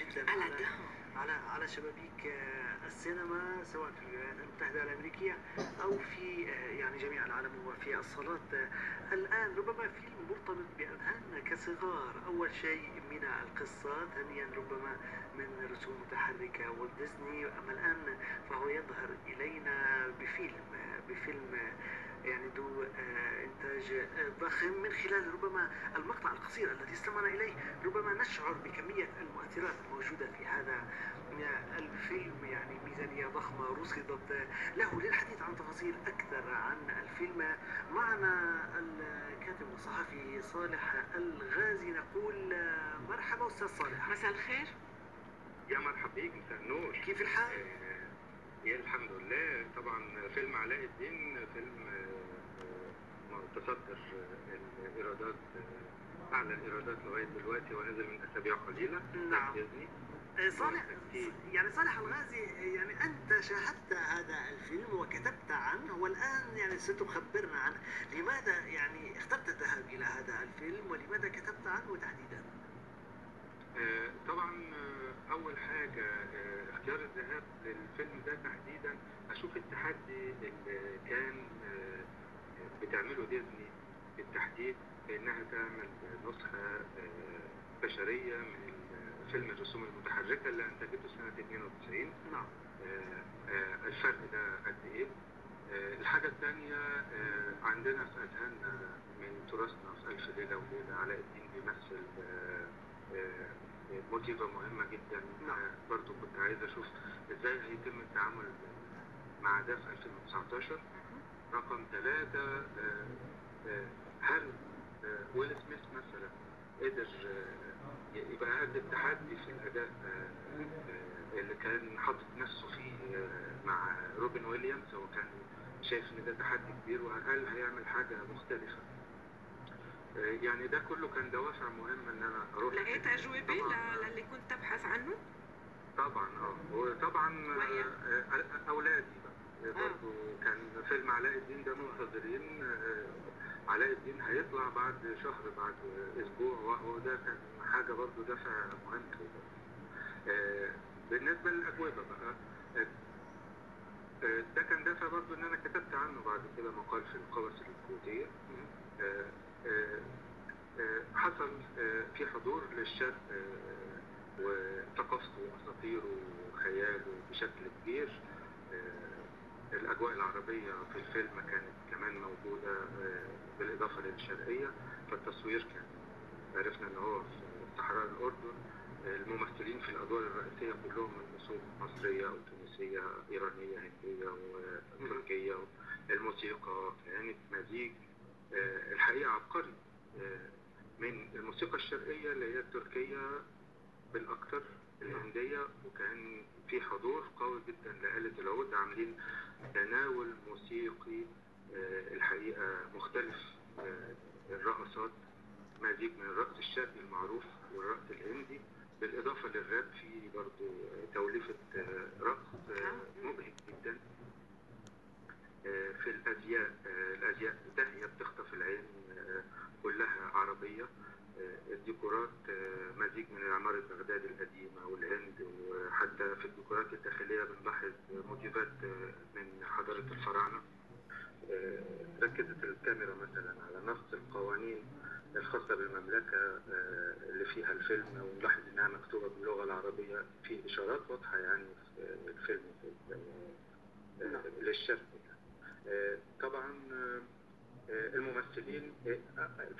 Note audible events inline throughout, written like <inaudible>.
جدا على على على شبابيك آه، السينما سواء في الولايات المتحدة الأمريكية أو في آه، يعني جميع العالم وفي الصالات. آه، الآن ربما فيلم مرتبط بأذهاننا كصغار. أول شيء من القصة ثانيا ربما من رسوم متحركة والت ديزني. أما الآن فهو يظهر إلينا بفيلم بفيلم يعني ذو آه، إنتاج آه، ضخم من خلال ربما المقطع القصير الذي استمعنا إليه ربما نشعر بكمية المؤثرات الموجودة في هذا الفيلم. يعني ميزانية ضخمة رصدت له للحديث عن تفاصيل أكثر عن الفيلم. معنا الكاتب والصحفي صالح الغازي نقول آه، مرحبا أستاذ صالح. مساء الخير. يا مرحبا بيك مساء النور كيف الحال؟ يا الحمد لله. طبعا فيلم علاء الدين فيلم آه، آه، متصدر آه، الإيرادات أعلى الإيرادات لغاية دلوقتي ونزل من أسابيع قليلة. نعم. صالح يعني صالح الغازي يعني أنت شاهدت هذا الفيلم وكتبت عنه والآن يعني ستخبرنا عنه. لماذا يعني اخترت الذهاب إلى هذا الفيلم ولماذا كتبت عنه تحديدا؟ طبعا أول حاجة آه، اختيار الذهاب للفيلم ده تحديدا أشوف التحدي اللي كان آه، بتعمله ديزني بالتحديد بأنها تعمل نسخة آه، بشرية من فيلم الرسوم المتحركة اللي أنتجته سنة 92 نعم. الفرق ده قد إيه؟ الحاجة الثانية آه، عندنا في أذهاننا من تراثنا في ألف ليلة وليلة علاء الدين بيمثل موتيفة مهمة جدا. آه، برضو كنت عايز أشوف إزاي هيتم التعامل مع ده في 2019 رقم ثلاثة آه، آه، هل ويل سميث مثلا قدر يبقى قد التحدي في الأداء اللي كان حاطط نفسه فيه مع روبن ويليامز هو كان شايف إن ده تحدي كبير وهل هيعمل حاجة مختلفة؟ يعني ده كله كان دوافع مهمة إن أنا أروح لقيت. ل- للي كنت تبحث عنه؟ طبعا آه وطبعا؟ آه، آه، أولادي بقى برضه كان فيلم علاء الدين ده منتظرين آه، علاء الدين هيطلع بعد شهر بعد أسبوع وده كان حاجة برضه دافع مهم آه، بالنسبة للأجوبة بقى آه، آه، ده كان دافع برضه إن أنا كتبت عنه بعد كده مقال في القبس الكويتيه آه، آه، آه، حصل آه، في حضور للشاب آه، وثقافته واساطيره وخياله بشكل كبير. آه، الأجواء العربية في الفيلم كانت كمان موجودة آه، بالإضافة للشرقية. فالتصوير كان عرفنا إن هو في صحراء الأردن. آه، الممثلين في الأدوار الرئيسية كلهم من اصول مصرية أو تونسية إيرانية هندية وتركية. الموسيقى كانت مزيج. آه، الحقيقة عبقري. آه، من الموسيقى الشرقية اللي هي التركية بالاكثر الهندية وكان في حضور قوي جدا لآلة العود عاملين تناول موسيقي آه، الحقيقة مختلف الرقصات مزيج من الرقص الشرقي المعروف والرقص الهندي بالإضافة للراب في برضو توليفة آه، رقص آه، مبهج جدا آه، في الازياء آه، الازياء داهيه بتخطف العين آه، كلها عربيه آه، الديكورات آه، مزيج من عمارة بغداد القديمة والهند وحتى في الديكورات الداخلية بنلاحظ موتيفات آه، من حضارة الفراعنة. آه، ركزت الكاميرا مثلا على نص القوانين الخاصة بالمملكة اللي فيها الفيلم ونلاحظ إنها مكتوبة باللغة العربية. في إشارات واضحة يعني في الفيلم في آه، للشرق آه، طبعا الممثلين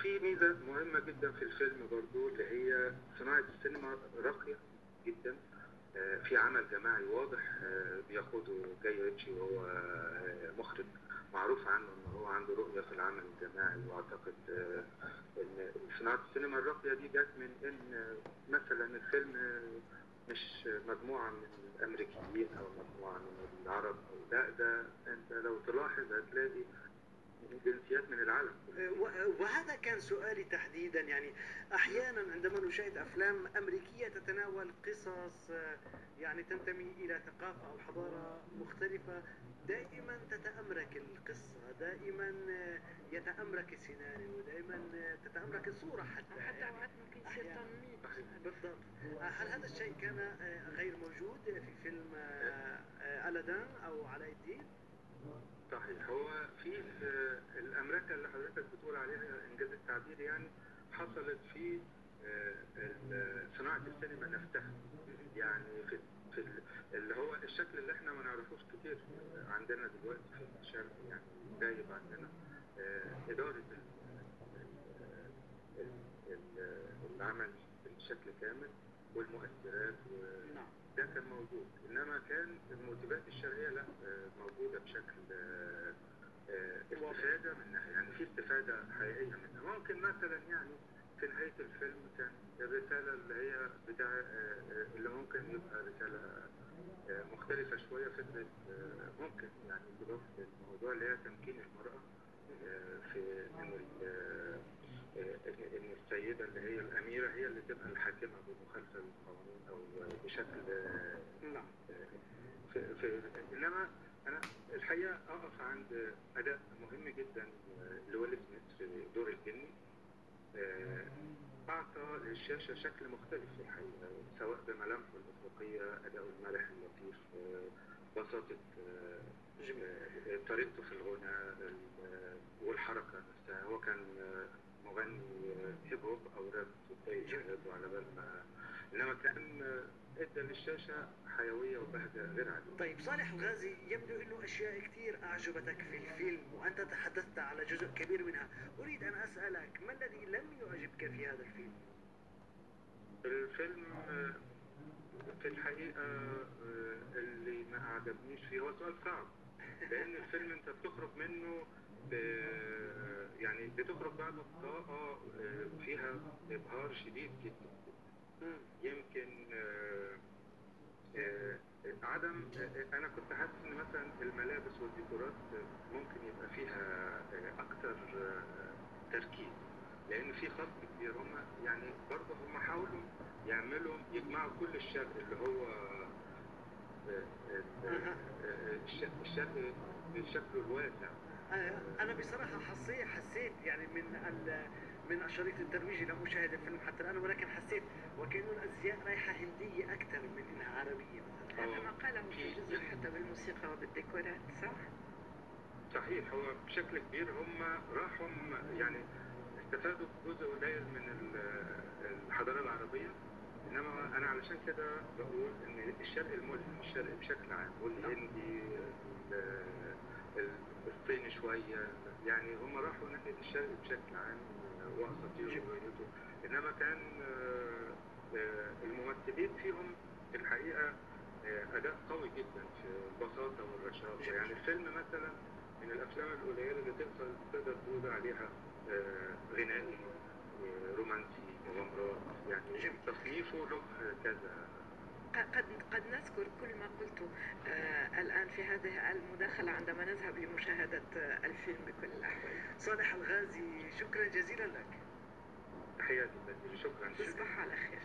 في ميزة مهمة جدا في الفيلم برضو اللي هي صناعة السينما راقية جدا في عمل جماعي واضح بيقوده جاي ريتشي وهو مخرج معروف عنه إن هو عنده رؤية في العمل الجماعي وأعتقد إن صناعة السينما الراقية دي جت من إن مثلا الفيلم مش مجموعة من الأمريكيين أو مجموعة من العرب أو لا ده أنت لو تلاحظ هتلاقي جنسيات من العالم و- وهذا كان سؤالي تحديدا يعني أحيانا عندما نشاهد أفلام أمريكية تتناول قصص آه، يعني تنتمي إلى ثقافة أو حضارة مختلفة دائما تتأمرك القصة دائما آه، يتأمرك السيناريو دائما تتأمرك الصورة حتى حتى يعني وقت ممكن يصير. تنميط بالضبط هل هذا الشيء كان غير موجود في فيلم ألدان أو علاء الدين؟ صحيح. هو في آه، الأمريكا اللي حضرتك بتقول عليها إنجاز التعبير يعني حصلت في آه، ال- صناعة السينما نفسها. يعني في في ال- اللي هو الشكل اللي إحنا ما نعرفوش كتير عندنا دلوقتي في الشرق يعني غايب عندنا آه، إدارة ال- ال- ال- العمل بشكل كامل والمؤثرات و- نعم. ده كان موجود إنما كان الموتيفات الشرعية لا آه، موجودة بشكل آه، آه، استفادة منها يعني في استفادة حقيقية منها. ممكن مثلا يعني في نهاية الفيلم كان الرسالة اللي هي بتاع اللي ممكن يبقى رسالة مختلفة شوية فكرة ممكن يعني اضافه الموضوع اللي هي تمكين المرأة آه، في انه ال- آه، ان السيده اللي هي الأميرة هي اللي تبقى الحاكمة بمخالفة للقانون أو بشكل نعم. في, في إنما أنا الحقيقة أقف عند أداء مهم جدا لويل سميث في دور الجني. آه، أعطى للشاشة شكل مختلف في الحقيقة سواء بملامحه الافقيه اداؤه المرح اللطيف آه، بساطة آه، طريقته في الغنى ال- والحركة نفسها. هو كان مغني على بال ما إنما كأن إدى للشاشة حيوية وبهجة غير عادية. طيب صالح الغازي يبدو إنه أشياء كثير أعجبتك في الفيلم وأنت تحدثت على جزء كبير منها. أريد أن أسألك ما الذي لم يعجبك في هذا الفيلم؟ الفيلم في الحقيقة اللي ما عجبنيش فيه هو سؤال صعب. <laughs> لأن الفيلم أنت بتخرج منه يعني بتخرج بعده بطاقة آه، فيها إبهار شديد جدا. يمكن آه، آه، عدم أنا كنت حاسس إن مثلا الملابس والديكورات ممكن يبقى فيها آه، تركيز. لأن في خط كبير هم يعني برضه هم حاولوا يعملوا يجمعوا كل الشرق اللي هو الش- الشرق بشكله الواسع أنا بصراحة حسيت حسيت يعني من من شريط الترويج لم اشاهد الفيلم حتى الآن ولكن حسيت وكأنه الأزياء رايحة هندية أكثر من إنها عربية. مثلا هذا ما قاله في جزء حتى بالموسيقى وبالديكورات صح؟ صحيح هو بشكل كبير هم راحوا يعني استفادوا بجزء قليل من ال- الحضارة إنما أنا علشان كده بقول إن الشرق الملهم الشرق بشكل عام والهندي ال- ال- الصيني شوية يعني هم راحوا ناحية الشرق بشكل عام وأساطيره وروايته إنما كان آه، آه، الممثلين فيهم في الحقيقة آه، أداء قوي جدا في البساطة والرشاقة. يعني الفيلم مثلا من الأفلام القليلة اللي تقدر تقدر تقول عليها غنائي. رومانسي مغامرات يعني تصنيفه له كذا. قد قد نذكر كل ما قلته آه الآن في هذه المداخلة عندما نذهب لمشاهدة آه الفيلم بكل الأحوال. صالح الغازي شكرا جزيلا لك. تحياتي شكرا. تصبح على خير.